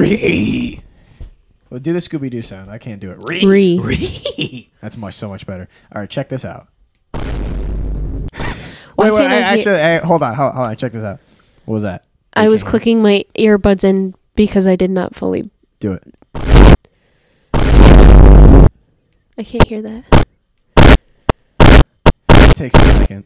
Ree. Well, do the Scooby Doo sound. I can't do it. Ree. Re. Ree. That's much so much better. All right, check this out. Why wait, wait. can't I, I hear- actually, I, hold on, hold, hold on. Check this out. What was that? I was Okay. clicking my earbuds in because I did not fully. Do it. I can't hear that. It takes a second.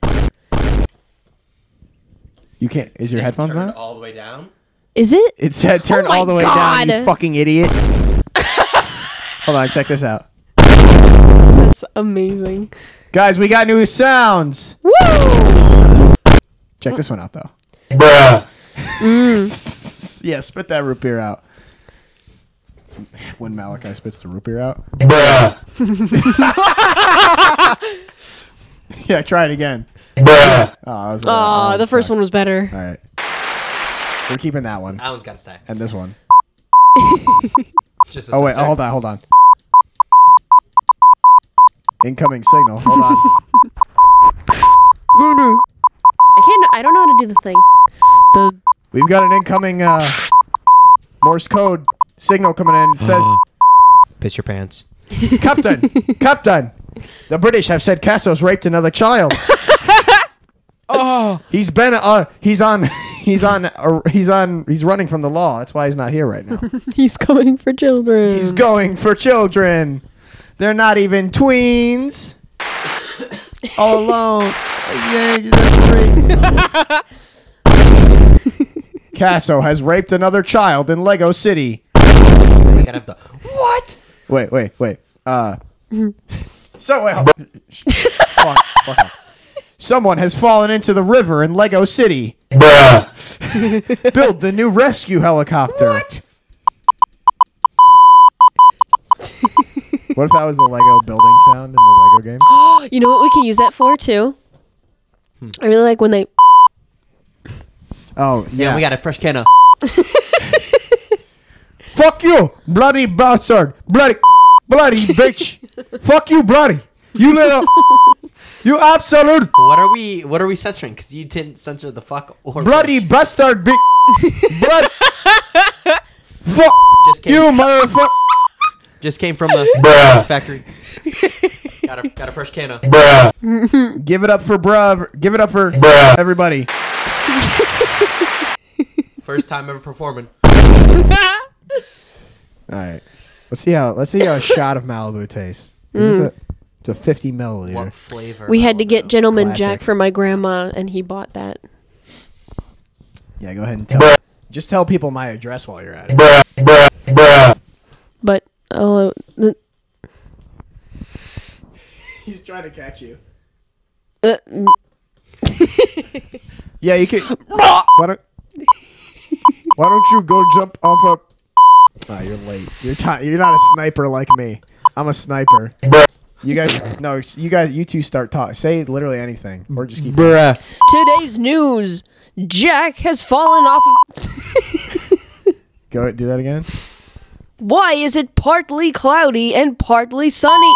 You can't. Is your headphones on? all the way down. Is it? It said turn Oh all the way down. You fucking idiot. hold on. Check this out, That's amazing. guys. We got new sounds. Woo! Check this one out though. Mm. yeah, spit that root beer out. When Malachi spits the root beer out. Bruh. yeah, try it again. Oh, that was a- that Oh, one the first sucked. one was better. All right. We're keeping that one That one's got to stay. and this one. Just a Oh wait, oh, sensor. hold on, hold on. Incoming signal. Hold on. I can't. I don't know how to do the thing. The We've got an incoming uh, Morse code signal coming in. It says, Piss your pants. "Captain, Captain, the British have said Casso's raped another child. oh, he's been uh, he's on, he's on, uh, he's on, he's running from the law. That's why he's not here right now. he's coming for children. He's going for children. They're not even tweens. All alone. Yeah, that's great. Casso has raped another child in Lego City. You gotta have the what? Wait, wait, wait. Uh. So wait. fuck, fuck off. Someone has fallen into the river in Lego City. Build the new rescue helicopter. What? what if that was the Lego building sound in the Lego game? You know what we can use that for too? Hmm. I really like when they. Oh yeah. Yeah, we got a fresh can of. Fuck you, bloody bastard, bloody, bloody bitch. Fuck you, bloody. You little, you absolute What are we? What are we censoring? Because you didn't censor the fuck or bloody bastard, bitch. Blood. Fuck Just came, you, motherfucker. just came from the factory. got a got a fresh can of. Give it up for bruh. Give it up for Bruh. everybody. First time ever performing. All right. Let's see how. Let's see how a shot of Malibu tastes. Is this mm. a, it's a 50 milliliter. What flavor? We had to get Gentleman Classic. Jack for my grandma, and he bought that. Yeah, go ahead and tell. Just tell people my address while you're at it. But oh, the- He's trying to catch you. uh, Yeah, you could. why don't Why don't you go jump off a? Ah, you're late. You're ti You're not a sniper like me. I'm a sniper. You guys, no, you guys, you two start talk. Say literally anything, or just keep. Bruh. today's news: Jack has fallen off of. Go do that again. Why is it partly cloudy and partly sunny?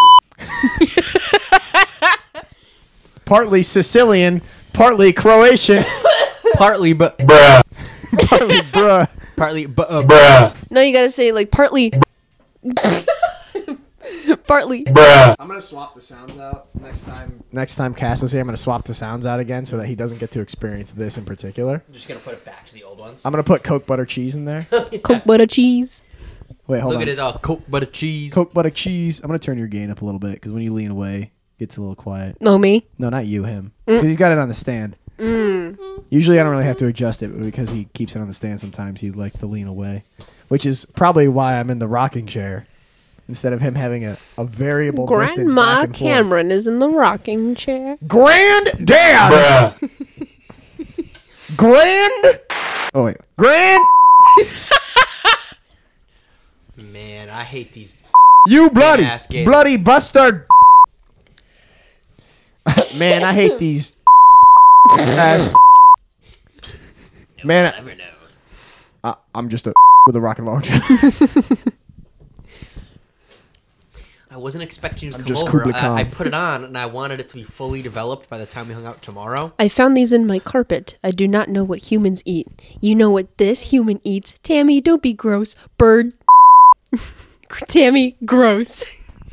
Partly Sicilian, partly Croatian, Partly, but partly bruh. partly, but uh, No, you gotta say like partly. partly. I'm gonna swap the sounds out next time. Next time Cass is here, I'm gonna swap the sounds out again so that he doesn't get to experience this in particular. I'm just gonna put it back to the old ones. I'm gonna put Coke butter cheese in there. Coke butter cheese. Wait, hold on. Look on. at his uh, coke butter cheese. Coke butter cheese. I'm gonna turn your gain up a little bit because when you lean away, it gets a little quiet. No, me. No, not you, him. Because he's got it on the stand. Usually I don't really have to adjust it, but because he keeps it on the stand sometimes, he likes to lean away. Which is probably why I'm in the rocking chair instead of him having a, a variable distance Grandma back and forth. Cameron is in the rocking chair. Granddad! Grand... Oh, wait. Grand... Man, I hate these. You bloody, ass games. bloody bastard! Man, I hate these ass. Man, I- Never know. I, I'm just a with a rocket launcher. I wasn't expecting you to I'm come just over. I, I put it on, and I wanted it to be fully developed by the time we hung out tomorrow. I found these in my carpet. I do not know what humans eat. You know what this human eats. Tammy, don't be gross. Bird. Tammy, gross.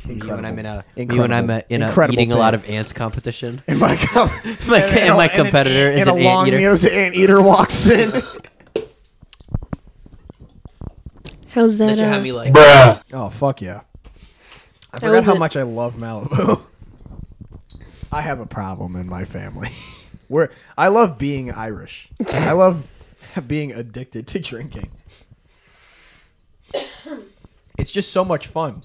Me when I'm in a me Incredible. when I'm a, in a Incredible eating a lot of ants competition. And my, com- My- and- and my an- competitor is and an a long anteater. nosed anteater walks in. How's that? That you Uh, have me like. oh fuck yeah! I How forgot how it? much I love Malibu. I have a problem in my family. Where I love being Irish. I love being addicted to drinking. It's just so much fun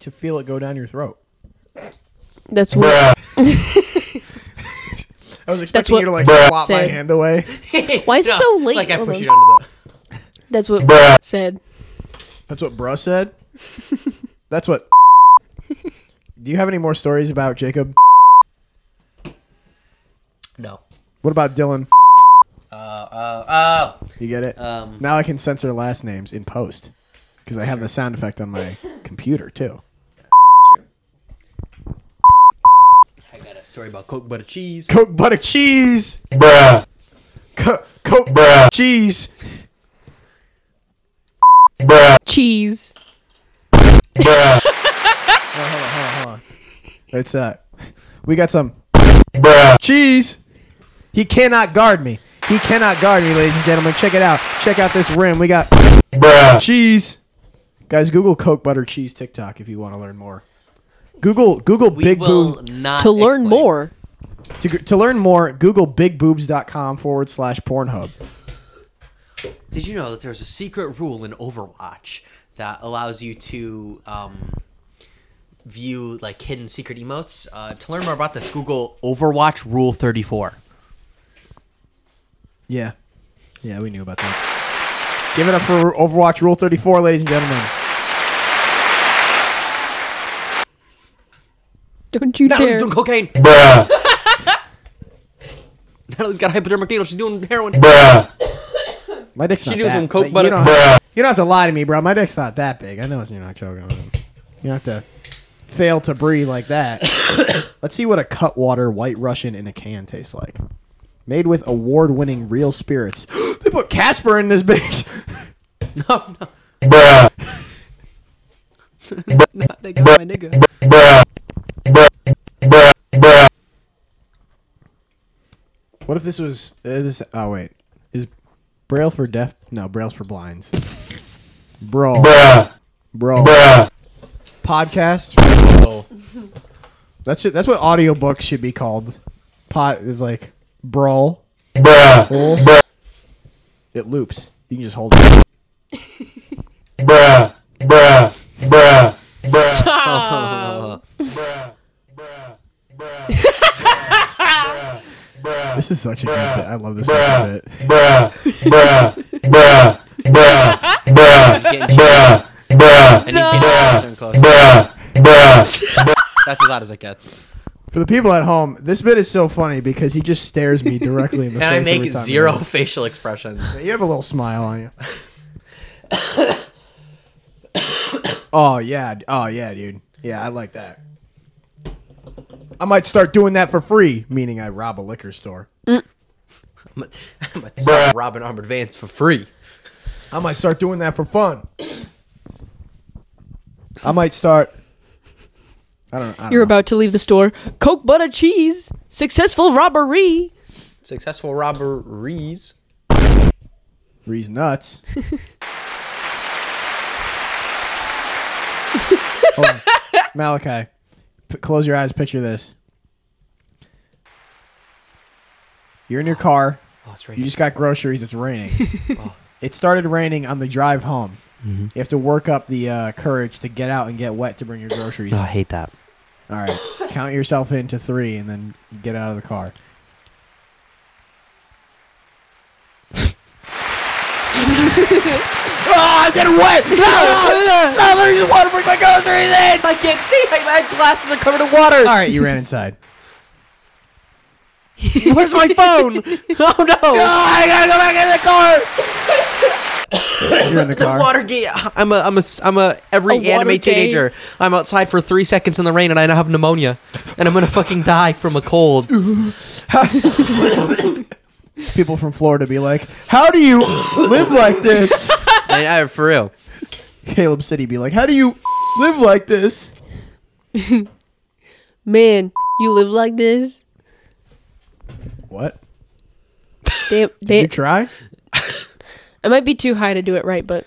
to feel it go down your throat. That's what. I was expecting what you to like swap my said. hand away. Why is it so late? Like I Hold push on. you under the. That's what said. That's what bruh said. That's what. Do you have any more stories about Jacob? No. What about Dylan? Uh. Uh. Oh. You get it? Um. now I can censor last names in post because I have the sound effect on my computer too. That's true. I got a story about Coke butter cheese. Coke butter cheese. Co- Coke bruh. cheese. Bruh. Cheese. Oh, hold on, hold on, hold on. It's uh, we got some cheese. He cannot guard me. He cannot guard me, ladies and gentlemen. Check it out. Check out this rim. We got cheese. Guys, Google Coke butter cheese TikTok if you want to learn more. Google Google We big will boob not To learn explain. more. to, to learn more. Google bigboobs.com forward slash Pornhub. Did you know that there's a secret rule in Overwatch that allows you to um, view like hidden secret emotes? Uh, to learn more about this, Google Overwatch Rule 34. Yeah, yeah, we knew about that. Give it up for Overwatch Rule 34, ladies and gentlemen. Don't you Natalie's dare. doing cocaine. Bruh. Natalie's got hypodermic needle. She's doing heroin. Bruh. My dick's She not doing that. some coke you butter- don't, have, you don't have to lie to me, bro. My dick's not that big. I know it's, you're not joking. With him. You don't have to fail to breathe like that. Let's see what a Cutwater White Russian in a can tastes like. Made with award-winning real spirits. they put Casper in this bitch. No, no. no, they got my nigga. What if this was uh, this? Oh wait, is Braille for deaf? No, Braille's for blinds. Bro, bro, podcast. Oh, That's it. That's what audiobooks should be called. Pot is like brawl. It loops. You can just hold it. Stop. This is such a good bit. I love this fucking bit. Getting cheated. And he's getting closer and closer. That's as loud as it gets. For the people at home, this bit is so funny because he just stares me directly in the face. And I make every time zero facial expressions. You have a little smile on you. oh yeah. Oh yeah, dude. Yeah, I like that. I might start doing that for free, meaning I rob a liquor store. I'm gonna start robbing armored vans for free. I might start doing that for fun. I might start. I don't. I don't You're know. about to leave the store. Coke butter cheese. Successful robbery. Successful robberies. Reese nuts. Hold on. Malachi, p- close your eyes. Picture this. You're in your car. Oh, it's right. You just got groceries. It's raining. Oh. It started raining on the drive home. You have to work up the uh, courage to get out and get wet to bring your groceries. Oh, I hate that. All right, count yourself into three and then get out of the car. oh, I'm getting wet! Somebody just want to bring my groceries in! I can't see. My glasses are covered in water. All right, you ran inside. Where's my phone? oh no! Oh, I gotta go back in the car! You're in the car. Watergate. I'm a, I'm a, I'm a every A anime Watergate. teenager. I'm outside for three seconds in the rain and I now have pneumonia, and I'm gonna fucking die from a cold. People from Florida be like, "How do you live like this?" and I, for real. Caleb City be like, "How do you live like this?" Man, you live like this? What? Damn, Did damn. you try? I might be too high to do it right, but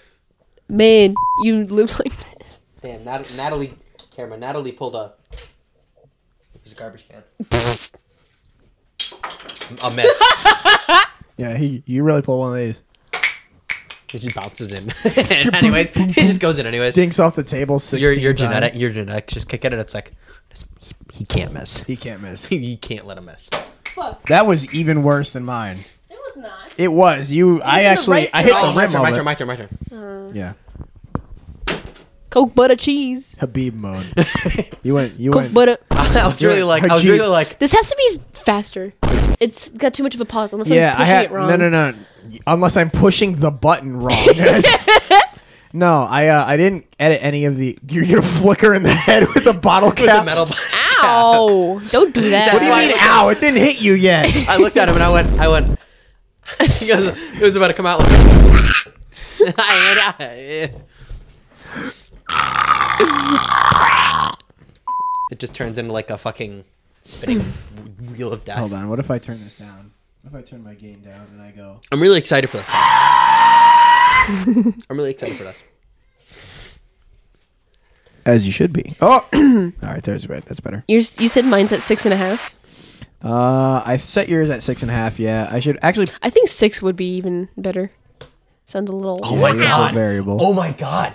man, you live like this. Damn, Nat- Natalie, camera. Natalie pulled a. It was a garbage can. a mess. Yeah, he. You really pull one of these. It just bounces in. anyways, it just goes in anyways. Dinks off the table. 16 Your your times. genetic your genetics just kick in and it's like he, he can't miss. He can't miss. you can't let him miss. Fuck, That was even worse than mine. it was not. It was you. I in the actually. right I hit direction. the my rim turn, of my it. turn, my turn, my turn. Yeah, Coke butter cheese. Habib mode. you went. You Coke went. butter. I was really You're like, I was really like, This has to be faster. It's got too much of a pause unless Yeah, I'm I pushing had it wrong. no, no, no. Unless I'm pushing the button wrong. no, I uh, I didn't edit any of the. You're gonna flicker in the head with a bottle with the cap. metal. Ow! Don't do that. What do you mean? Ow! It didn't hit you yet. I looked at him and I went, I went. He goes, it was about to come out. Like, ah, it just turns into like a fucking spinning wheel of death. Hold on. What if I turn this down? What if I turn my gain down and I go? I'm really excited for this. I'm really excited for this. As you should be. Oh. All right. There's right. That's better. You're, you said mine's at six and a half. Uh, I set yours at six and a half. Yeah, I should actually. I think six would be even better. Sounds a little. Oh my Yeah, you have god! variable. Oh my god!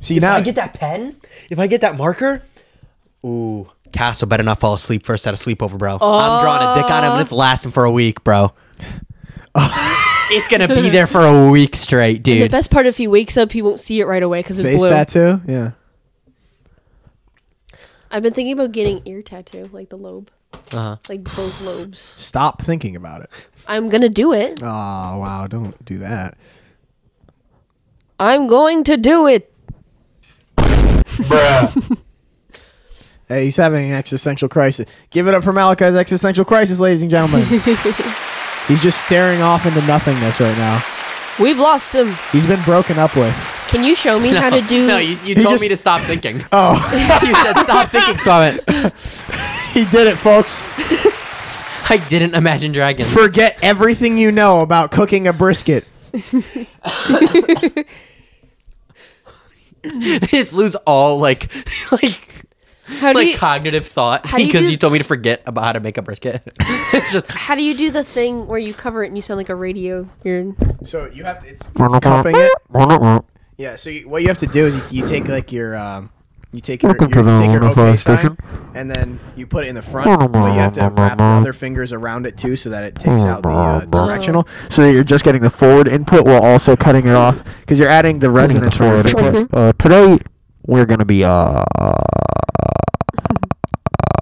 See If now. I get that pen, if I get that marker, ooh, Castle better not fall asleep first at a sleepover, bro. I'm drawing a dick on him and it's lasting for a week, bro. it's gonna be there for a week straight, dude. The best part, if he wakes up, he won't see it right away because it's face blue. tattoo. Yeah. I've been thinking about getting ear tattoo, like the lobe, Uh-huh. like both lobes. Stop thinking about it. I'm gonna do it. Oh wow! Don't do that. I'm going to do it. Bruh. Hey, he's having an existential crisis. Give it up for Malachi's existential crisis, ladies and gentlemen. he's just staring off into nothingness right now. We've lost him. He's been broken up with. Can you show me how to do? No, you, you told just- me to stop thinking. Oh, you said stop thinking, so I went. he did it, folks. I didn't imagine dragons. Forget everything you know about cooking a brisket. just lose all like like how do like you? cognitive thought how do you because do- you told me to forget about how to make a brisket. It's just- How do you do the thing where you cover it and you sound like a radio? You're So you have to. It's, it's cupping it. Yeah. So you, what you have to do is you, you take like your um, you take your, your you take your OK sign, and then you put it in the front, but you have to wrap the other fingers around it too, so that it takes out the uh, directional. So that you're just getting the forward input while also cutting it off, because you're adding the resonance for your finger. Uh, today we're gonna be uh, uh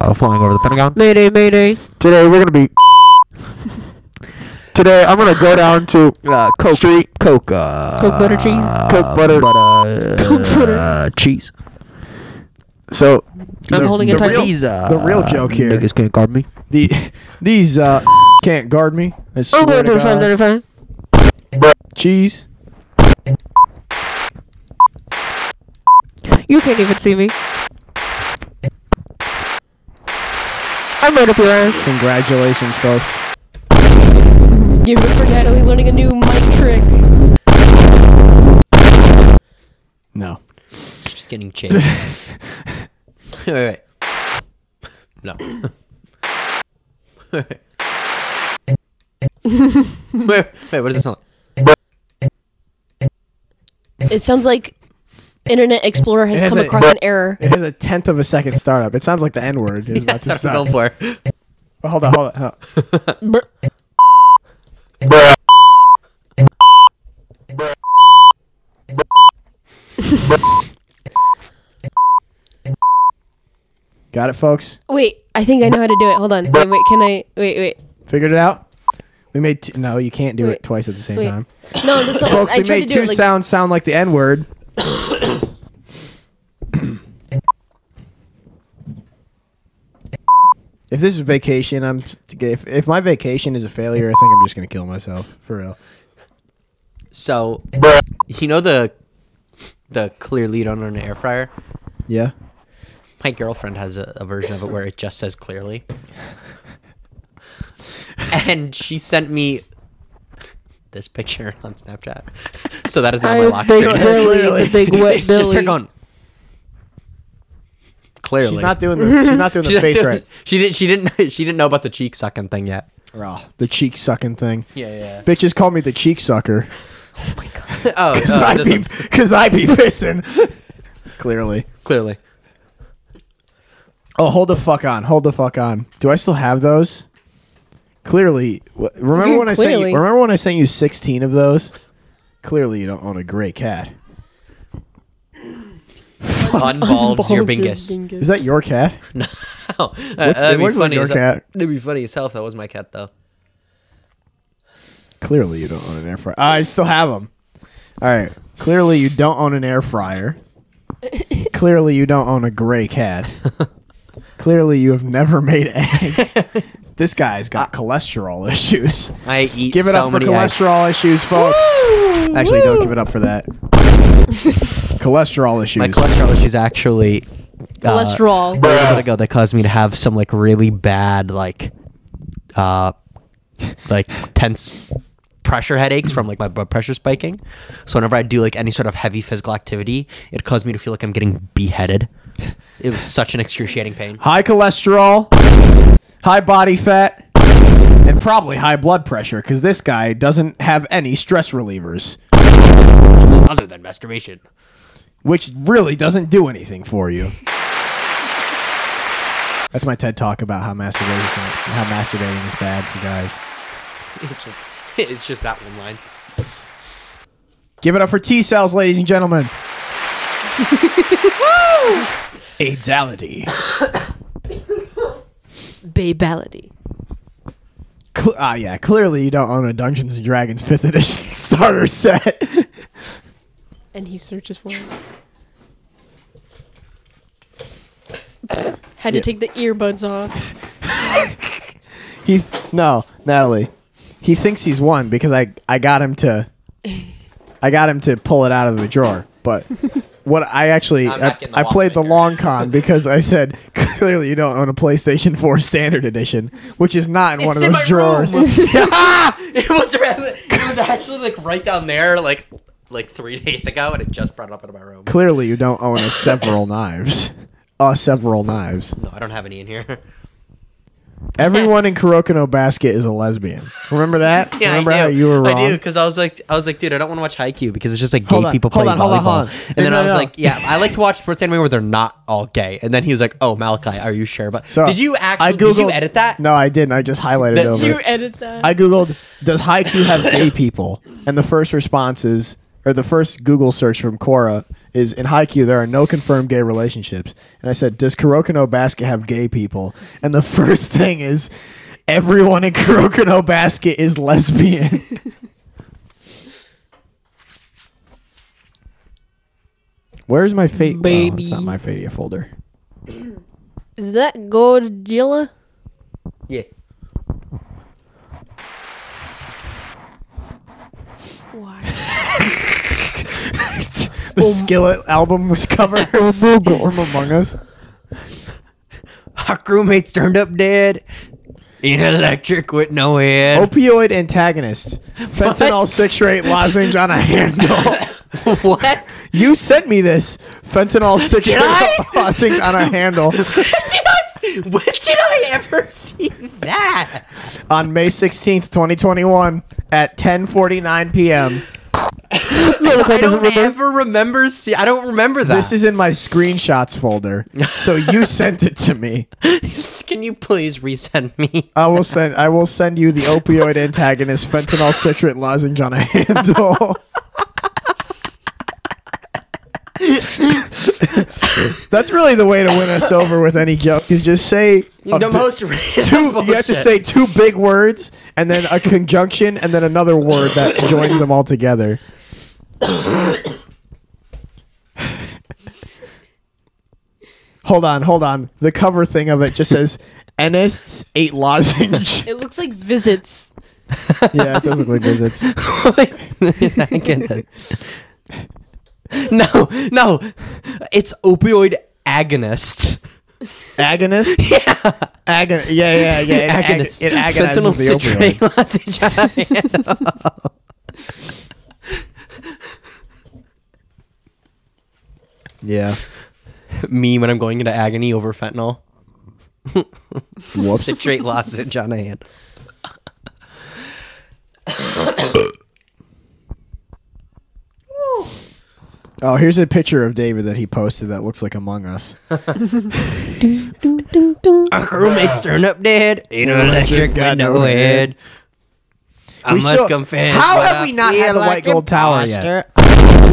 flying over the Pentagon. Mayday, Mayday. Today we're gonna be. Today I'm gonna go down to Uh, Coke, Street Coke, uh, Coke butter cheese. Coke butter- butter, Coke butter. uh, cheese. So I'm the- holding the it tight. real- These, uh, the real joke here- Niggas can't guard me. The these uh can't guard me. I swear I'm going to to five God. Cheese. You can't even see me. I'm right up your ass. Congratulations, folks. Give it for Natalie learning a new mic trick. No. just getting chased. wait, wait, wait. No. wait, wait, wait, what does it sound like? It sounds like Internet Explorer has has come a- across an error. It has a tenth of a second startup. It sounds like the N word is about to That's what I'm start. going for. Oh, hold on, hold on. Hold on. Got it, folks. Wait, I think I know how to do it. Hold on. Wait, wait. Can I? Wait, wait. Figured it out. We made t- no. You can't do Wait. it twice at the same Wait. time. No, this Folks, I we made two like sounds sound like the N word. if this is vacation, I'm if, if my vacation is a failure, I think I'm just gonna kill myself for real. So, you know the the clear lead on an air fryer. Yeah. My girlfriend has a, a version of it where it just says clearly. and she sent me this picture on Snapchat. So that is not my I lock big screen. Billy, the big wet it's just her Billy. going. Clearly, She's not doing the she's not doing the face doing- right. She didn't. She didn't. She didn't know about the cheek sucking thing yet. Oh, the cheek sucking thing. Yeah, yeah. Bitches call me the cheek sucker. Oh, my god. Oh, Cause, no, I, be, one. Cause I be pissing. Clearly. clearly. Oh, hold the fuck on. Hold the fuck on. Do I still have those? Clearly. Remember when I sent you Remember when I sent you 16 of those? Clearly you don't own a gray cat. Unballed Bulge your your bingus. Is that your cat? No, uh, it that'd be looks like funny your as cat. It'd be funny as hell if that was my cat, though. Clearly you don't own an air fryer. I still have them. All right. Clearly you don't own an air fryer. Clearly you don't own a gray cat. Clearly you have never made eggs. this guy's got cholesterol issues. I eat Give it so up for many eggs. cholesterol issues, folks. Actually, don't give it up for that. cholesterol issues. My cholesterol issues actually. uh, Cholesterol. a little bit ago, they caused me to have some like really bad like, uh, like tense pressure headaches from like my blood pressure spiking. So whenever I do like any sort of heavy physical activity, it caused me to feel like I'm getting beheaded. It was such an excruciating pain. high cholesterol, high body fat, and probably high blood pressure because this guy doesn't have any stress relievers, Other than masturbation. which really doesn't do anything for you. That's my TED talk about how masturbation, how masturbating is bad for guys. It's just, it's just that one line. Give it up for T cells, ladies and gentlemen. AIDSality. Babality. Cl- ah, yeah. Clearly, you don't own a Dungeons and Dragons fifth edition starter set. And he searches for it. Had to Yeah. take the earbuds off. He no, Natalie. He thinks he's won because I I got him to I got him to pull it out of the drawer. But what I actually I'm I, not getting the I played the Walkman long con because I said clearly you don't own a PlayStation 4 Standard Edition, which is not in one of in those my drawers. room. it was it was actually like right down there, like like three days ago, and it just brought it up into my room. clearly you don't own a several knives. Uh, several knives. No, I don't have any in here. Everyone in Kuroko no Basket is a lesbian. Remember that? Yeah, Remember I do. how you were wrong? I do because I was like, I was like, dude, I don't want to watch Haikyuu because it's just like gay Hold on, people hold playing on, hold on, volleyball. hold on. And No, then no, I was no. like, yeah, I like to watch sports anime where they're not all gay. And then he was like, oh, Malachi, are you sure? But So, did you I actually? Did you edit that? No, I didn't. I just highlighted That- it over. You edit that. I googled does Haikyuu have gay people, and the first response is, or the first Google search from Quora is in Haikyuu there are no confirmed gay relationships, and I said does Kuroko no Basket have gay people, and the first thing is everyone in Kuroko no Basket is lesbian. Where's my fate? Well, it's not my Fadia folder. Is that Godzilla? Yeah. Why? The Skillet album was covered from Among Us. Our crewmates turned up dead. In electric with no head. Opioid antagonist. Fentanyl citrate lozenge on a handle. what? You sent me this fentanyl citrate I? lozenge on a handle did I, when did I ever see that? on May 16th, 2021 at 10:49 p.m. I don't ever remember see. I don't remember that. This is in my screenshots folder. So you sent it to me. Can you please resend me? I will send I will send you the opioid antagonist fentanyl citrate lozenge on a handle. That's really the way to win us over with any joke. Is just say the bi- most random two. You have to bullshit. say two big words and then a conjunction and then another word that joins them all together. Hold on, hold on. The cover thing of it just says Enists ate lozenge. It looks like visits. yeah, it does look like visits. I get it. No, no, it's opioid agonist. Agonist? Yeah. Agon- yeah, yeah, yeah. It, ag- agonist. it agonizes the opioid. opioid. Yeah. Me when I'm going into agony over fentanyl. Whoops. Citrate lozenge on hand. Oh, here's a picture of David that he posted that looks like Among Us. Our crewmates turn up dead. Ain't no electric got no head. I We must still- confess. How but have I we not feel had the like White Gold Tower yet? imposter.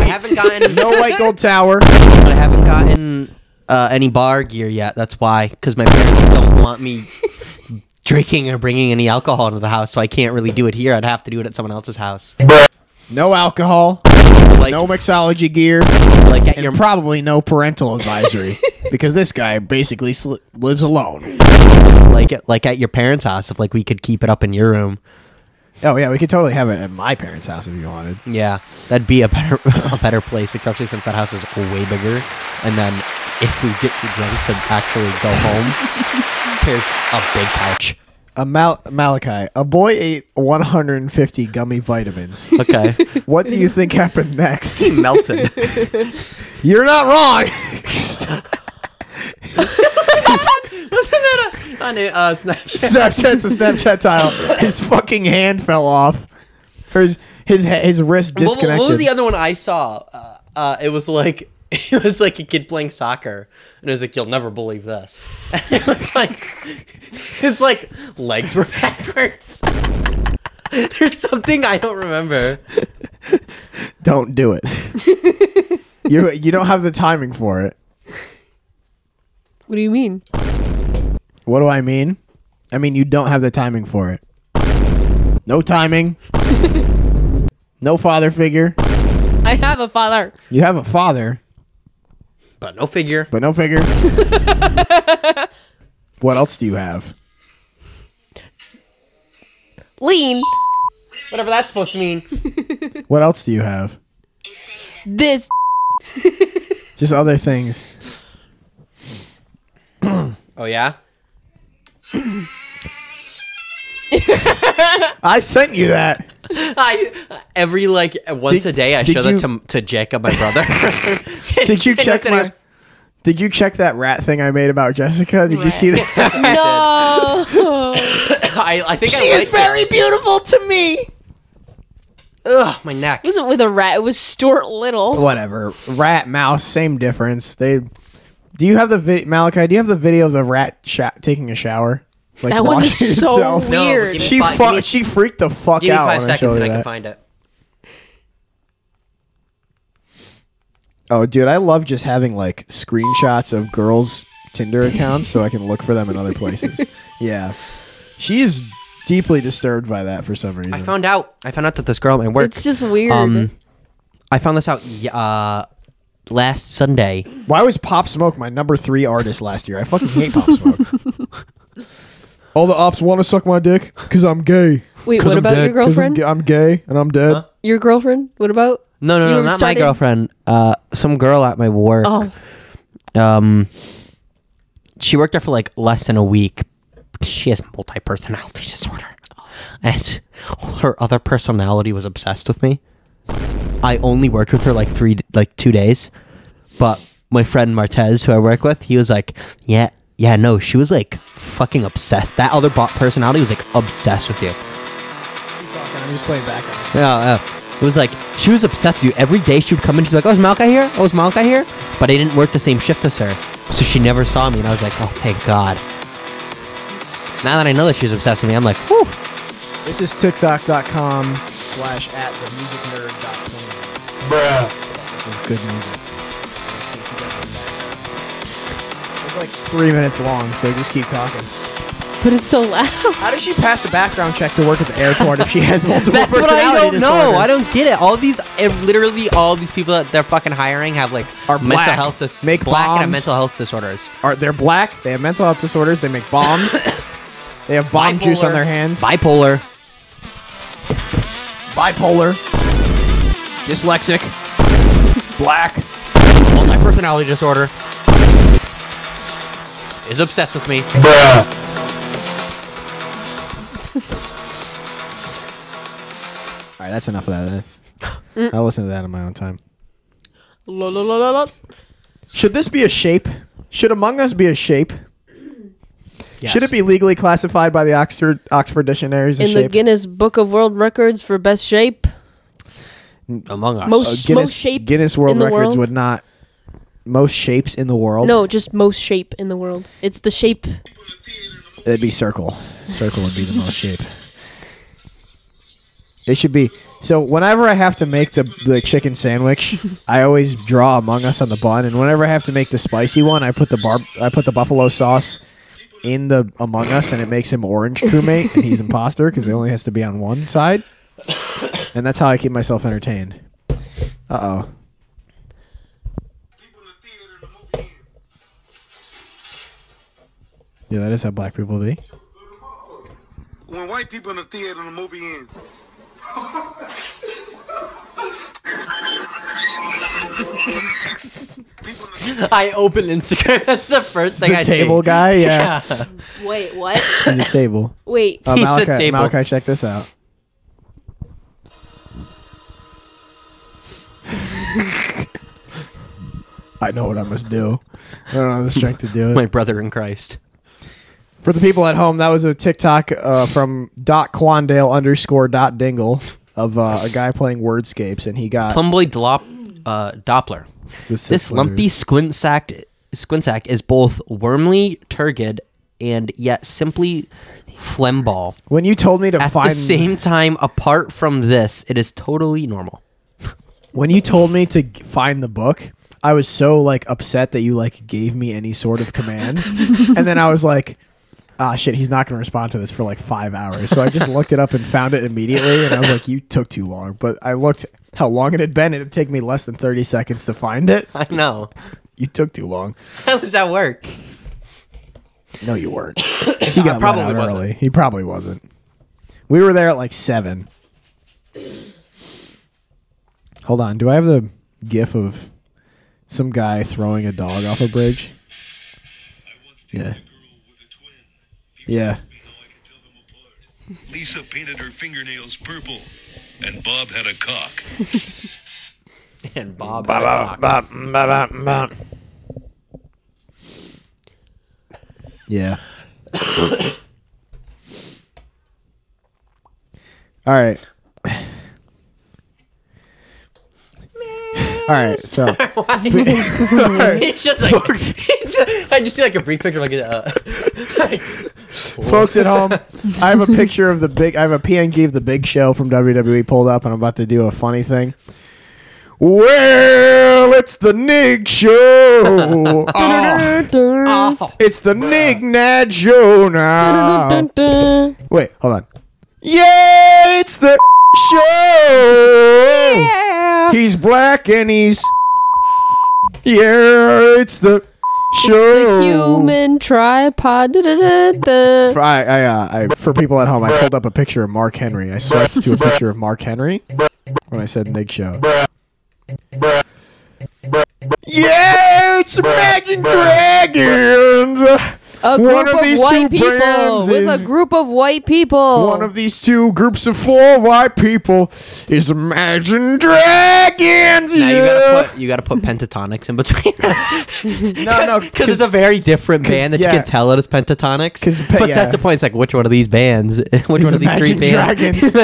I haven't gotten No white gold tower. I haven't gotten uh, any bar gear yet. That's why, because my parents don't want me drinking or bringing any alcohol into the house, so I can't really do it here. I'd have to do it at someone else's house. No alcohol. Like, No mixology gear. like at And your probably no parental advisory because this guy basically sl- lives alone. like at, like at your parents' house. If like we could keep it up in your room, Oh yeah, we could totally have it at my parents' house if you wanted. yeah, that'd be a better a better place. Especially since that house is way bigger. And then if we get too drunk to actually go home, there's a big couch. A Mal- Malachi, a boy ate 150 gummy vitamins. Okay, what do you think happened next? He melted. You're not wrong. On it, uh, Snapchat. Snapchat's a Snapchat tile. His fucking hand fell off. His his, his wrist What- disconnected. What, was the other one I saw? Uh, uh, it was like it was like a kid playing soccer, and it was like you'll never believe this. And it was like his like legs were backwards. There's something I don't remember. Don't do it. you you don't have the timing for it. What do you mean? What do I mean? I mean you don't have the timing for it. No timing. no father figure. I have a father. You have a father, But no figure. but no figure. what else do you have? Lean. Whatever that's supposed to mean. What else do you have? This. Just other things. Oh yeah. I sent you that. I every like once Did- a day I did show you- that to to Jacob, my brother. Did you check that's my Did you check that rat thing I made about Jessica? Did you see that? No. I, I think she I is liked very beautiful to me. Ugh, my neck. It wasn't with a rat. It was Stuart Little. Whatever. Rat, mouse, same difference. They. Do you have the vi- Malachi? Do you have the video of the rat sha- taking a shower? Like That one is washing so itself? No, weird. give me She Fi- fu- give me- she freaked the fuck Give me out five when I seconds showed and her I can that. find it. Oh, dude, I love just having like screenshots of girls' Tinder accounts so I can look for them in other places. yeah, she is deeply disturbed by that for some reason. I found out. I found out that this girl at my work. It's just weird. Um, I found this out y- uh, last Sunday. Why was Pop Smoke my number three artist last year? I fucking hate Pop Smoke. All the ops want to suck my dick because I'm gay. Wait, what I'm about dead. your 'Cause I'm, girlfriend? ga- I'm gay and I'm dead. Huh? Your girlfriend? What about? No, no, You no, were not started- my girlfriend. Uh, some girl at my work. Oh, Um, she worked there for like less than a week. She has multi personality disorder, and her other personality was obsessed with me. I only worked with her like three, like two days, but my friend Martez, who I work with, he was like, "Yeah, yeah, no, she was like fucking obsessed. That other bo- personality was like obsessed with you." I'm just playing back. Yeah, yeah. It was like she was obsessed with you. Every day she would come in, she'd be like, "Oh, is Malka here? Oh, is Malka here?" But I didn't work the same shift as her, so she never saw me, and I was like, "Oh, thank God." Now that I know that she's obsessed with me, I'm like, "Whew." This is TikTok.com slash at the music nerd dot com. Bruh. This is good music. It's like three minutes long, so just keep talking. But it's so loud. How does she pass a background check to work at the airport if she has multiple That's what I don't know. disorders? I don't get it. All these, eh, literally, all these people that they're fucking hiring have like Are mental black, health dis- make black and have bombs. mental health disorders. Are they're black? They have mental health disorders. They make bombs. they have bomb juice on Bipolar. their hands. Bipolar. bipolar, dyslexic, black. Multi personality disorder. Is obsessed with me. Bruh. All right, that's enough of that. I'll listen to that in my own time. La, la, la, la, la. Should this be a shape? Should Among Us be a shape? Yes. Should it be legally classified by the Oxford Oxford Dictionary as a In the shape? Guinness Book of World Records for best shape. Among Us? Most- Uh, Guinness, most shape Guinness World in the Records world? would not. Most shapes in the world. No, just most shape in the world. It's the shape. it'd be circle. Circle would be the most shape. It should be. So whenever I have to make the the chicken sandwich, I always draw Among Us on the bun, and whenever I have to make the spicy one, I put the bar I put the buffalo sauce in the Among Us, and it makes him orange crewmate, and he's imposter because it only has to be on one side, and that's how I keep myself entertained. Uh oh. Yeah, that is how black people be. When white people in the theater and the movie ends, I open Instagram. That's the first thing the I table see. guy, yeah, Yeah. Wait, what? he's a table. Wait. Uh, He's a table. Malachi, check this out. I know what I must do. I don't have the strength to do it. My brother in Christ. For the people at home, that was a TikTok uh, from dot Quandale underscore dot Dingle of uh, a guy playing wordscapes, and he got Plumboy Dlop, uh, Doppler. the six This lumpy squint sack squint sack is both wormly turgid and yet simply phlegmball. When you told me to find At find the same time, apart from this, it is totally normal. When you told me to g- find the book, I was so like upset that you like gave me any sort of command, and then I was like, "Ah, shit, he's not going to respond to this for like five hours." So I just looked it up and found it immediately, and I was like, "You took too long." But I looked how long it had been, and it'd take me less than thirty seconds to find it. I know. You took too long. How was that work? No, you weren't. He got probably let wasn't. early. He probably wasn't. We were there at like seven. Hold on. Do I have the gif of some guy throwing a dog off a bridge? Yeah. Yeah. Lisa painted her fingernails purple, and Bob had a cock. And Bob. had a cock. Yeah. All right. All right. So, It's just like it's, I just see like a brief picture, like a. Uh, folks at home, I have a picture of the big. I have a PNG of the Big Show from WWE pulled up, and I'm about to do a funny thing. Well, it's the Nig Show. Oh, oh, it's the Nig Nat Show now. Wait, hold on. Yeah, it's the show. He's black and he's. Yeah, it's the show. The human tripod. Da, da, da. For, I, I, uh, I, for people at home, I pulled up a picture of Mark Henry. I swiped to a picture of Mark Henry when I said Nig Show. Yeah, it's Imagine Dragons. A One group of of, these two white people brands with a group of white people. One of these two groups of four white people is Imagine Dragons. now you gotta put you gotta put Pentatonix in between. no, no, because it's a very different band that yeah. you can tell it's Pentatonix. pe- but yeah. that's the point. It's like which one of these bands? Which one of these three bands?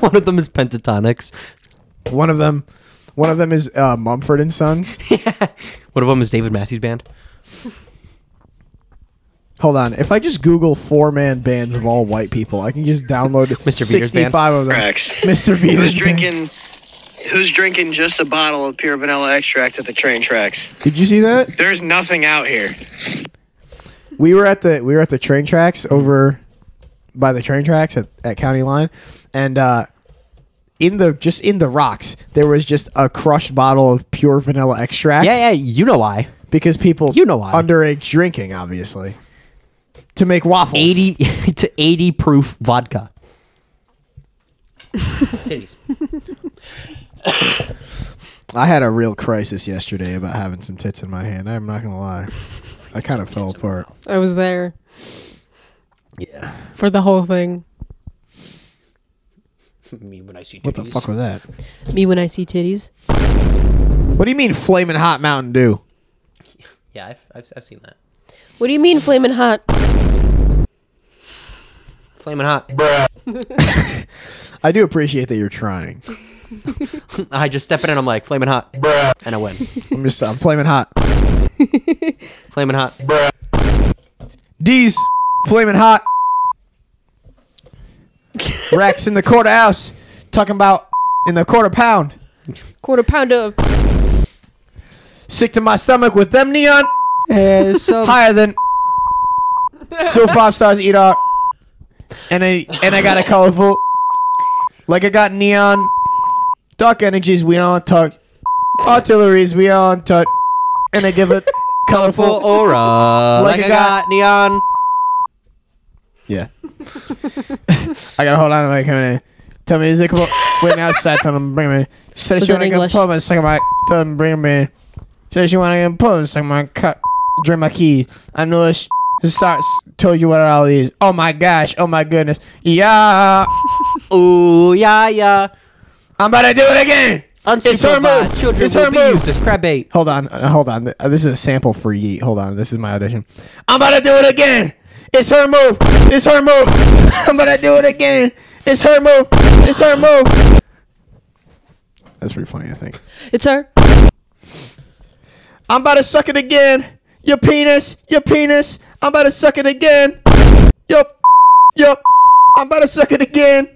one of them is Pentatonix. one of them, one of them is uh, Mumford and Sons. One of them is David Matthews Band. Hold on, if I just Google four man bands of all white people, I can just download Mr. Beater's band? sixty-five of them. Correct. Mr. Beater's Who's band. drinking? Who's drinking just a bottle of pure vanilla extract at the train tracks? Did you see that? There's nothing out here. we were at the we were at the train tracks over by the train tracks at, at County Line, and uh, in the just in the rocks there was just a crushed bottle of pure vanilla extract. Yeah, yeah. You know why? because people You know why. underage drinking, obviously, to make waffles. Eighty to eighty proof vodka. Titties. I had a real crisis yesterday about having some tits in my hand. I'm not gonna lie. I kind of fell apart. I was there Yeah. for the whole thing. Me when I see What the fuck was that? Me when I see titties. What do you mean, flaming hot Mountain Dew? Yeah, I've, I've, I've seen that. What do you mean flaming hot? Flaming hot. I do appreciate that you're trying. I just step in and I'm like, flaming hot. And I win. I'm just, I'm flaming hot. Flaming hot. D's flaming hot. Rex in the quarter house talking about in the quarter pound. Quarter pound of Sick to my stomach with them neon Uh, so higher than so five stars eat art. And I and I got a colorful like I got neon dark energies we on tuck artilleries we on tuck and I give it Colorful colorful aura. Like Like, I I got- got neon. Yeah. I gotta hold on to my coming in. Tell me, is it come Wait, now outside. Tell him, bring me. She said Was she that wanna get English? pull my second my. Tell him, bring me. She said she wanna get pull my second my cut. Drink my key. I know it's. Just starts told you what it all is. Oh my gosh! Oh my goodness! Yeah, Ooh, yeah, yeah. I'm about to do it again. It's her move. children It's her move. used as crab bait. Hold on, uh, hold on. Uh, This is a sample for Yeet. Hold on, this is my audition. I'm about to do it again. It's her move. It's her move. I'm about to do it again. It's her move. It's her move. That's pretty funny, I think. it's her. I'm about to suck it again. Your penis. Your penis. I'm about to suck it again. Yup. Yup. I'm about to suck it again.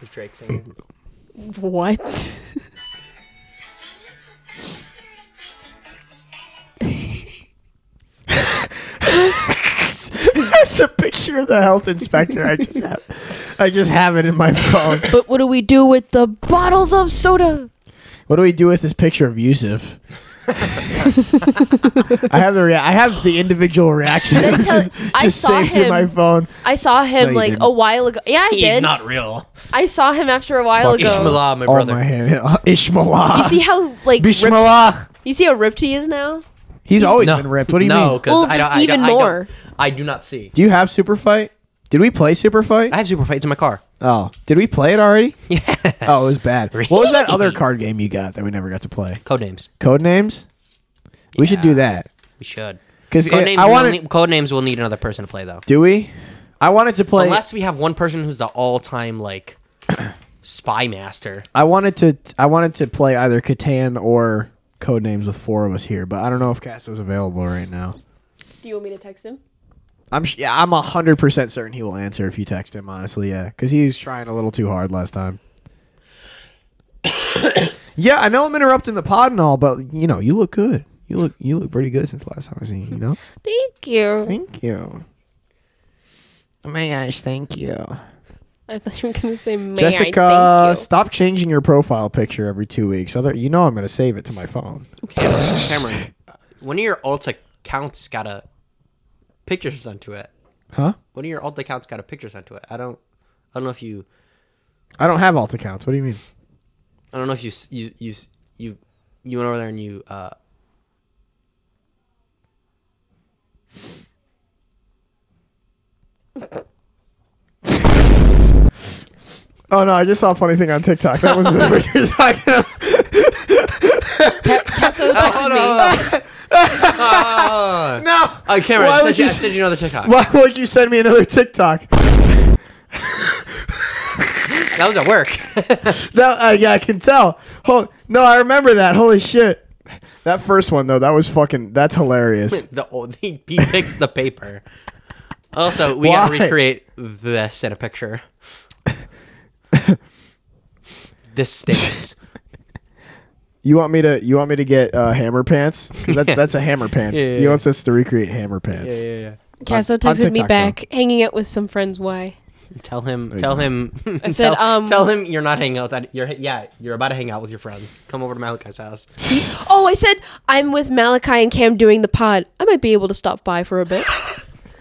Was Drake singing? What? There's a picture of the health inspector. I just have. I just have it in my phone. but what do we do with the bottles of soda? What do we do with this picture of Yusuf? I have the rea- I have the individual reaction Did I tell- is I just saw saved in him. my phone. I saw him you like didn't. a while ago. Yeah, I He's did. not real. I saw him after a while ago. Ishmael, my Oh brother. my hand, Ishmael. You see how like ripped, Bishmalah. you see how ripped he is now? He's always no, been ripped. What do you no, mean? because Well, I don't. just I even don't, I don't- more. I do not see. Do you have Super Fight? Did we play Super Fight? I have super fights in my car. oh, did we play it already? Yes. Oh, it was bad. What was that other card game you got that we never got to play? Code names. Code names. We should do that We should. because Code names. I will wanted. need, code names will need another person to play though. Do we? I wanted to play. Unless we have one person who's the all-time like spy master. I wanted to I wanted to play either Catan or Codenames with four of us here, but I don't know if Casto's available right now. Do you want me to text him? I'm sh- yeah, I'm hundred percent certain he will answer if you text him. Honestly, yeah, because he was trying a little too hard last time. yeah, I know I'm interrupting the pod and all, but you know you look good. You look you look pretty good since last time I seen you. You know. Thank you. Thank you. Oh my gosh, thank you. I thought you were gonna say, "May Jessica, I thank you." stop changing your profile picture every two weeks. Other, you know I'm going to save it to my phone. Cameron, uh, one of your alt accounts got a picture sent to it. Huh? One of your alt accounts got a picture sent to it. I don't. I don't know if you. I don't have alt accounts. What do you mean? I don't know if you you you you you went over there and you uh Oh no, I just saw a funny thing on TikTok. That was the what you're talking about. Casso texted me. No. Oh, Cameron, Why I would sent you, you I s- sent you another TikTok. Why would you send me another TikTok? That was at work. That uh, yeah, I can tell. Hold, no, I remember that. Holy shit. That first one though, that was fucking. That's hilarious. the old he, he picks the paper. Also, we gotta Why? recreate this in a picture. This stance. You want me to? You want me to get uh, hammer pants? 'Cause That's, that's a hammer pants. Yeah, yeah, he yeah. wants us to recreate hammer pants. yeah. Casso on texted me TikTok, back, hanging out with some friends. Why? Tell him. Tell him. I said, tell, um, tell him you're not hanging out. That you're. Yeah, you're about to hang out with your friends. Come over to Malachi's house. Oh, I said I'm with Malachi and Cam doing the pod. I might be able to stop by for a bit.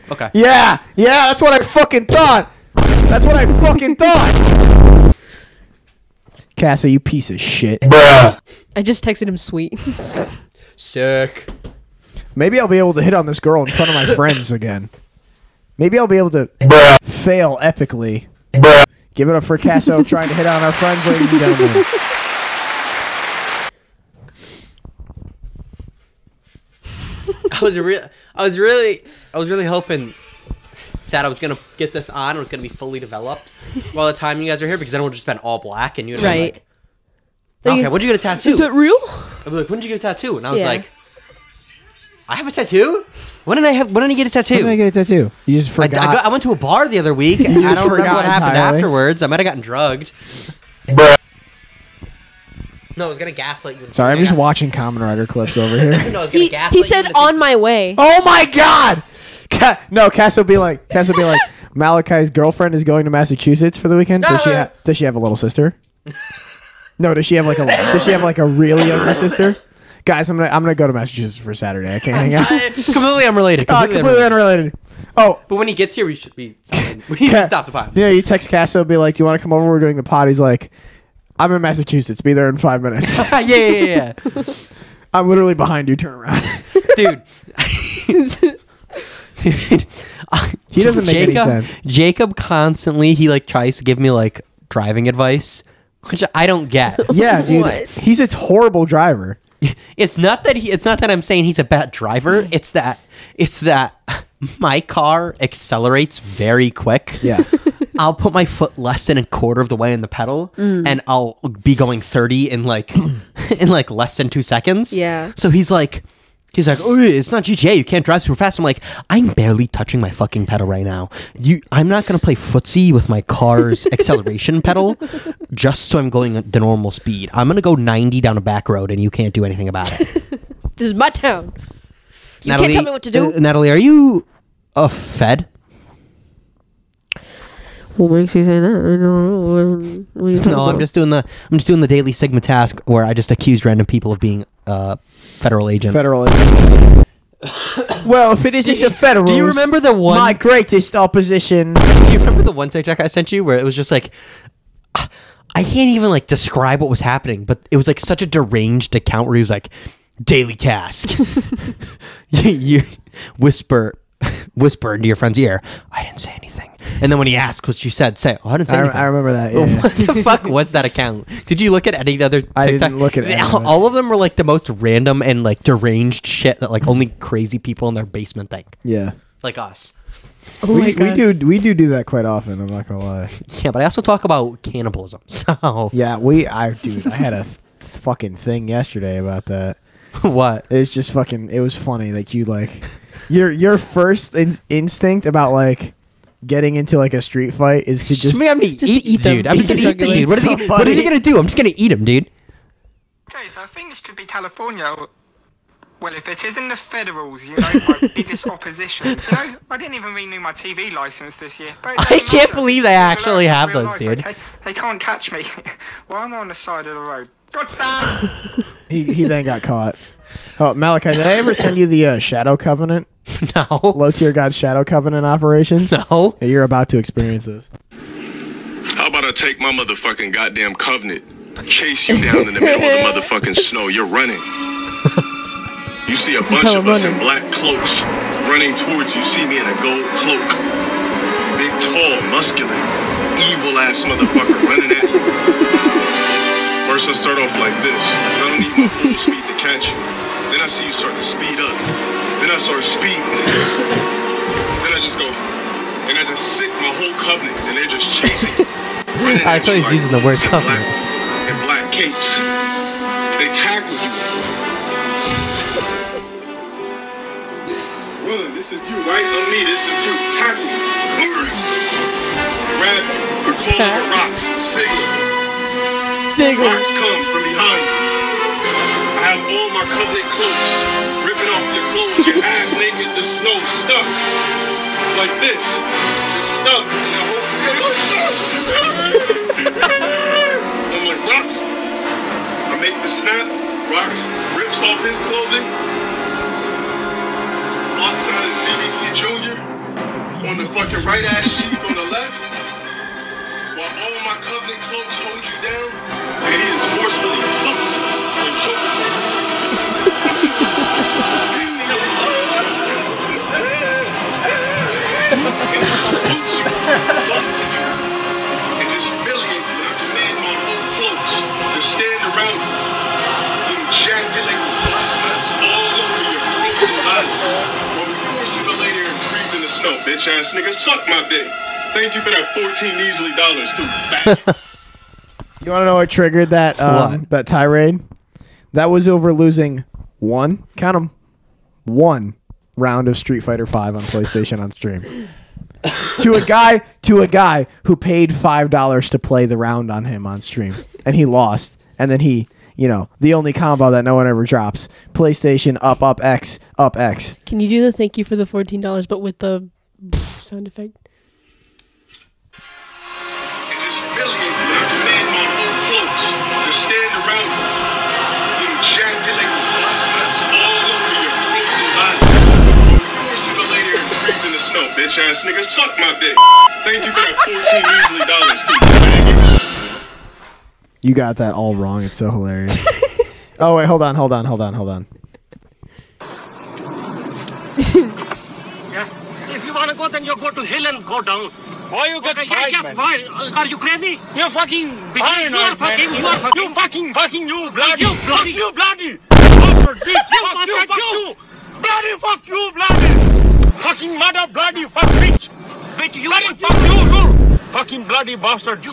Okay. Yeah, yeah, that's what I fucking thought. That's what I fucking thought. Casa, you piece of shit. Bruh. I just texted him sweet. Sick. Maybe I'll be able to hit on this girl in front of my friends again. Maybe I'll be able to fail epically. Bruh. Give it up for Casso trying to hit on our friends, ladies and gentlemen. I was real. I was really. I was really hoping that I was gonna get this on. It was gonna be fully developed while the time you guys are here because then it would just been all black and you'd be Right. like, okay, when'd you get a tattoo? Is it real? I'd be like, when did you get a tattoo? And I was Yeah. like, I have a tattoo. When did I have? When did I get a tattoo? When did I get a tattoo? You just I, I, forgot. got, I went to a bar the other week. and I just don't remember forgot what happened entirely. afterwards. I might have gotten drugged. No, I was gonna gaslight you. Sorry, I'm I just got- watching Kamen Rider clips over here. No, I was gonna He, gaslight he you said into on my way. Oh my god! Ca- no, Cass will be like, Cass will be like, Malachi's girlfriend is going to Massachusetts for the weekend. Does she? Ha- does she have a little sister? No. Does she have like a? Does she have like a really younger sister? Guys, I'm gonna I'm gonna go to Massachusetts for Saturday. I can't hang out. completely unrelated. Uh, Completely, completely unrelated. unrelated. Oh, But when he gets here, we should be. stopping- We should Ca- stop the pod. Yeah, you text Casso, be like, "Do you want to come over? We're doing the pod." He's like, "I'm in Massachusetts. Be there in five minutes." yeah, yeah, yeah, yeah. I'm literally behind you. Turn around. dude. Dude, uh, He doesn't make any sense. Jacob constantly he like tries to give me like driving advice, which I don't get. yeah, dude. What? He's a horrible driver. it's not that he. It's not that I'm saying he's a bad driver. It's that. It's that my car accelerates very quick. Yeah. I'll put my foot less than a quarter of the way in the pedal, mm. and I'll be going thirty in like in like less than two seconds. Yeah. So he's like, he's like, oh, it's not GTA. You can't drive super fast. I'm like, I'm barely touching my fucking pedal right now. You, I'm not gonna play footsie with my car's acceleration pedal just so I'm going at the normal speed. I'm gonna go 90 down a back road, and you can't do anything about it. This is my town. You can't tell me what to do. uh, Natalie, are you a Fed? What makes you say that? I don't know. No, I'm just doing the I'm just doing the daily Sigma task where I just accuse random people of being uh federal agent. Federal agents. well, if it isn't the federal, Do you remember the one? my greatest opposition? do you remember the one TikTok I sent you where it was just like I can't even like describe what was happening, but it was like such a deranged account where he was like daily task. you, you whisper whisper into your friend's ear. I didn't say anything. And then when he asks what you said, say, "Oh, I didn't say I, anything." I remember that. Yeah. What the fuck was that account? Did you look at any other TikTok? I didn't look at any of all, it. all of them were like the most random and like deranged shit that like only crazy people in their basement think. yeah. Like us. Oh we, we do we do do that quite often. I'm not gonna lie. Yeah, but I also talk about cannibalism. So Yeah, we. I dude, I had a th- fucking thing yesterday about that. what? It was just fucking. It was funny. Like you like your your first in- instinct about like getting into like a street fight is to Just, just. I'm gonna just eat, to eat them. dude. I'm just gonna eat the dude. What is, he, what is he gonna do? I'm just gonna eat him, dude. Okay, so I think this could be California. Well, if it isn't the federals, you know, my biggest opposition. You know, I didn't even renew my TV license this year. But I can't matter. believe they Real actually life, have real those, life, dude. Okay? They can't catch me. well, I'm on the side of the road. God damn! He he then got caught. Oh, Malachi, did I ever send you the uh, Shadow Covenant? No, Low tier God Shadow Covenant operations? no. Yeah, you're about to experience this. How about I take my motherfucking goddamn covenant, chase you down in the middle of the motherfucking snow? You're running. You see a bunch of us in black cloaks running towards you. See me in a gold cloak. Big, tall, muscular, evil ass motherfucker running at you. First, I start off like this. I don't need my full speed to catch you. Then I see you start to speed up. Then I start speeding. Then I just go, and I just sick my whole covenant, and they're just chasing. I thought you he was using the word wolves in covenant. black- In black capes. They tackle you. Run, this is you, right? On me, this is you. Tackle you. Grab you. I call over rocks. Signal. Single. Rocks come from behind you. I have all my covenant cloaks, ripping off your clothes, your ass naked, the snow stuck. Like this. Just stuck. And I hold I'm like, Rocks. I make the snap. Rocks rips off his clothing. His BBC Junior. On the fucking right ass cheek on the left. While all my covenant cloaks hold you down. Freeze in the snow, bitch ass nigga. Suck my dick. Thank you for that 14 easily dollars too. You want to know what triggered that um, What? that tirade? That was over losing one, Count them. one round of Street Fighter Five on PlayStation on stream. to a guy, to a guy who paid five dollars to play the round on him on stream, and he lost. And then he, you know, the only combo that no one ever drops: PlayStation up, up X, up X. Can you do the thank you for the fourteen dollars, but with the sound effect? and just humiliate you. And I command my whole cloaks to stand around you, ejaculate pus nuts all over your frozen body. While we force you to lay there and freeze in the snow, bitch ass nigga. Suck my dick. Thank you for that 14 easily dollars too. Faggot. You got that all wrong. It's so hilarious. oh wait, hold on, hold on, hold on, hold on. If you wanna go, then you go to hill and go down. Why you get okay, fired, yeah, yes, why? Uh, Are you crazy? You're fucking because you are fucking, you are fucking, you fucking, fucking, you bloody, you bloody, you bloody, bastard bitch, you fuck you, fuck you, bloody, fuck you, bloody, fucking mother, bloody, fuck bitch, bitch, you, bloody, fuck you, you, fucking bloody bastard, you,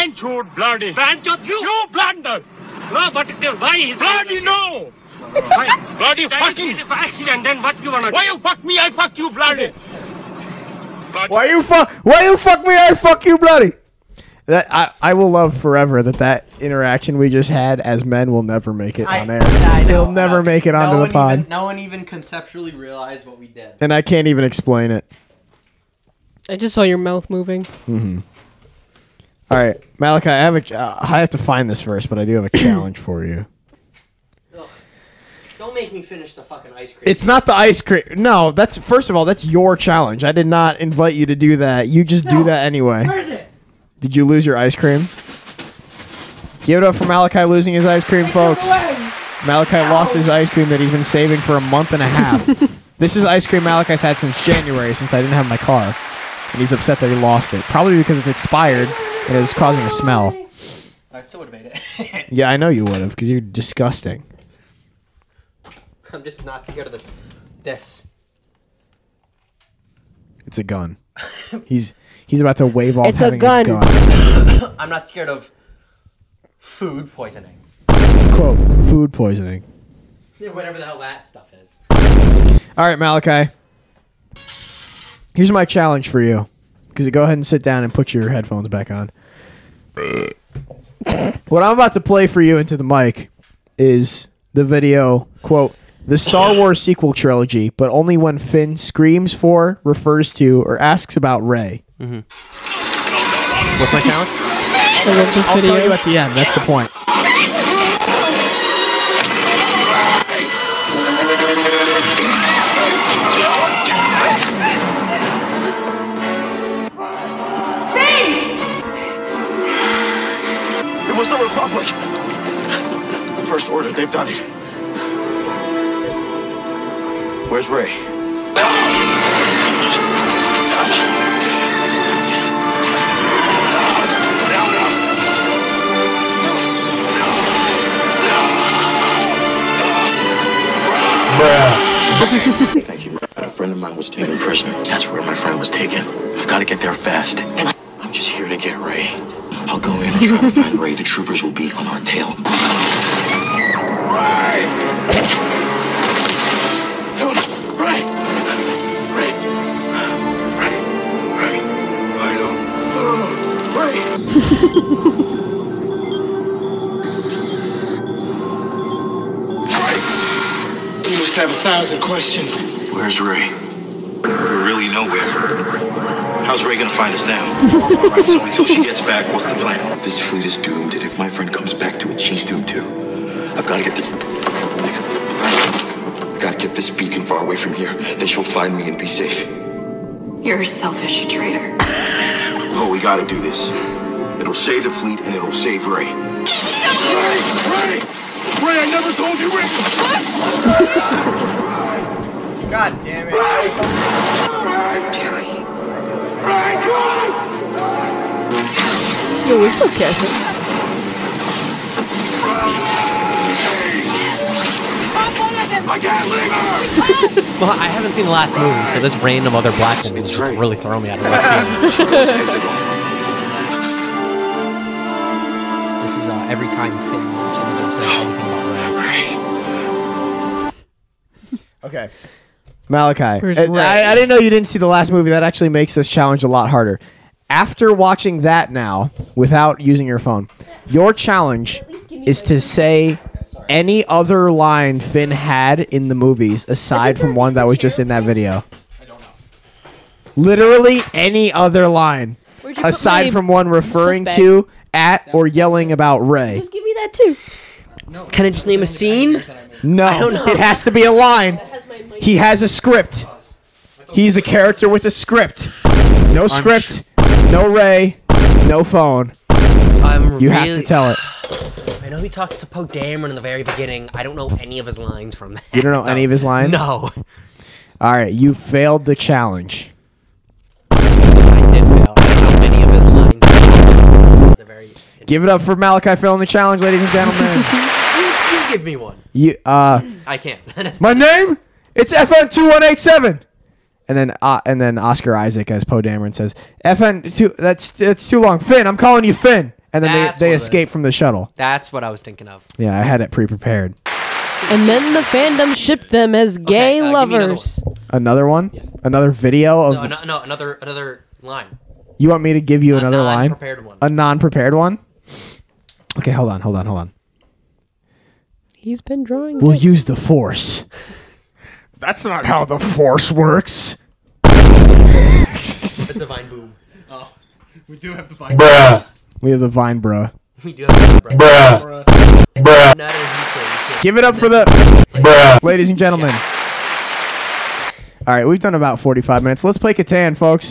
benchwood, bloody, benchwood, you, you blunder, no, but uh, why, bloody no. Why? Bloody fucking accident, then what you wanna Why you fuck me, I fuck you, bloody. Why you fuck? Why you fuck me? I fuck you, bloody. That I, I will love forever that that interaction we just had as men will never make it I- on air. yeah, I know. It'll never Uh, make it no onto one the pod, Even, no one even conceptually realized what we did. and I can't even explain it. I just saw your mouth moving. Mm-hmm. All right, Malachi, I have a. Uh, I have to find this first, but I do have a challenge for you. Don't make me finish the fucking ice cream. It's not the ice cream. No, that's first of all, that's your challenge. I did not invite you to do that. You just do that anyway. Where is it? Did you lose your ice cream? Give it up for Malachi losing his ice cream, folks. Malachi lost his ice cream that he's been saving for a month and a half. this is ice cream Malachi's had since January, since I didn't have my car. And he's upset that he lost it. Probably because it's expired and it's causing a smell. I still would have made it. Yeah, I know you would have, because you're disgusting. I'm just not scared of this. This. It's a gun. He's he's about to wave off It's a having gun. I'm not scared of food poisoning. Quote, food poisoning. Yeah, Whatever the hell that stuff is. All right, Malachi. Here's my challenge for you. Because go ahead and sit down and put your headphones back on. what I'm about to play for you into the mic is the video, quote, the Star Wars sequel trilogy, but only when Finn screams for, refers to, or asks about Rey. Mm-hmm. What's my challenge? I love this I'll tell you at the end. That's the point. Republic. First Order, they've done it. Where's Rey? Thank you. A friend of mine was taken prisoner. That's where my friend was taken. I've got to get there fast. And I'm just here to get Rey. I'll go in and try to find Rey. The troopers will be on our tail. Rey! Rey! Rey! Rey! Rey! Rey! Rey! Rey! Rey! have a thousand questions. Where's Rey? We're really nowhere. How's Rey gonna find us now? All right, so until she gets back, what's the plan? This fleet is doomed, and if my friend comes back to it, she's doomed too. I've got to get this. I've got to get this beacon far away from here. Then she'll find me and be safe. You're a selfish traitor. Oh, we got to do this. It'll save the fleet, and it'll save Rey. Rey! Rey! Rey, I never told you Rey! God damn it. Rey, come on! Yo, what's up, Catherine? I can't leave her! Well, I haven't seen the last movie, so this random other black woman is just really throwing me out of my field. This is uh, every time Finn mentions or says anything about Rey. Okay. Malachi. Where's I, Rey? I, I didn't know you didn't see the last movie. That actually makes this challenge a lot harder. After watching that now, without using your phone, your challenge is to say any other line Finn had in the movies aside from one that was just in that video. I don't know. Literally any other line Where'd you put aside my from one referring to, at, or yelling about Rey. Just give me that too. Can I just name a scene? No, I don't know. it has to be a line. He has a script. He's a character with a script. No script, no Rey, no phone. I'm You have to really- tell it. I know he talks to Poe Dameron in the very beginning. I don't know any of his lines from that. You don't know any of his lines? No. All right, you failed the challenge. I did fail. I don't know any of his lines. The very. Give it up for Malachi failing the challenge, ladies and gentlemen. You, you give me one. you uh I can't. My name? It's FN two one eight seven. And then uh, and then Oscar Isaac as Poe Dameron says, FN two that's that's too long. Finn, I'm calling you Finn. And then That's they, they what it is. escape from the shuttle. That's what I was thinking of. Yeah, I had it pre prepared. And then the fandom shipped them as gay uh, give me another lovers. Another one? Another video of No, no, no, another another line. You want me to give you another line? non-prepared one. A non-prepared one? Okay, hold on, hold on, hold on. He's been drawing. We'll this. use the force. That's not how the force works. It's divine boom. Oh, we do have to find. We have the vine, bruh. We do have to Bruh. Bruh. Not as you say, you can't- Give it up for the ladies and gentlemen. All right, we've done about 45 minutes. Let's play Catan, folks.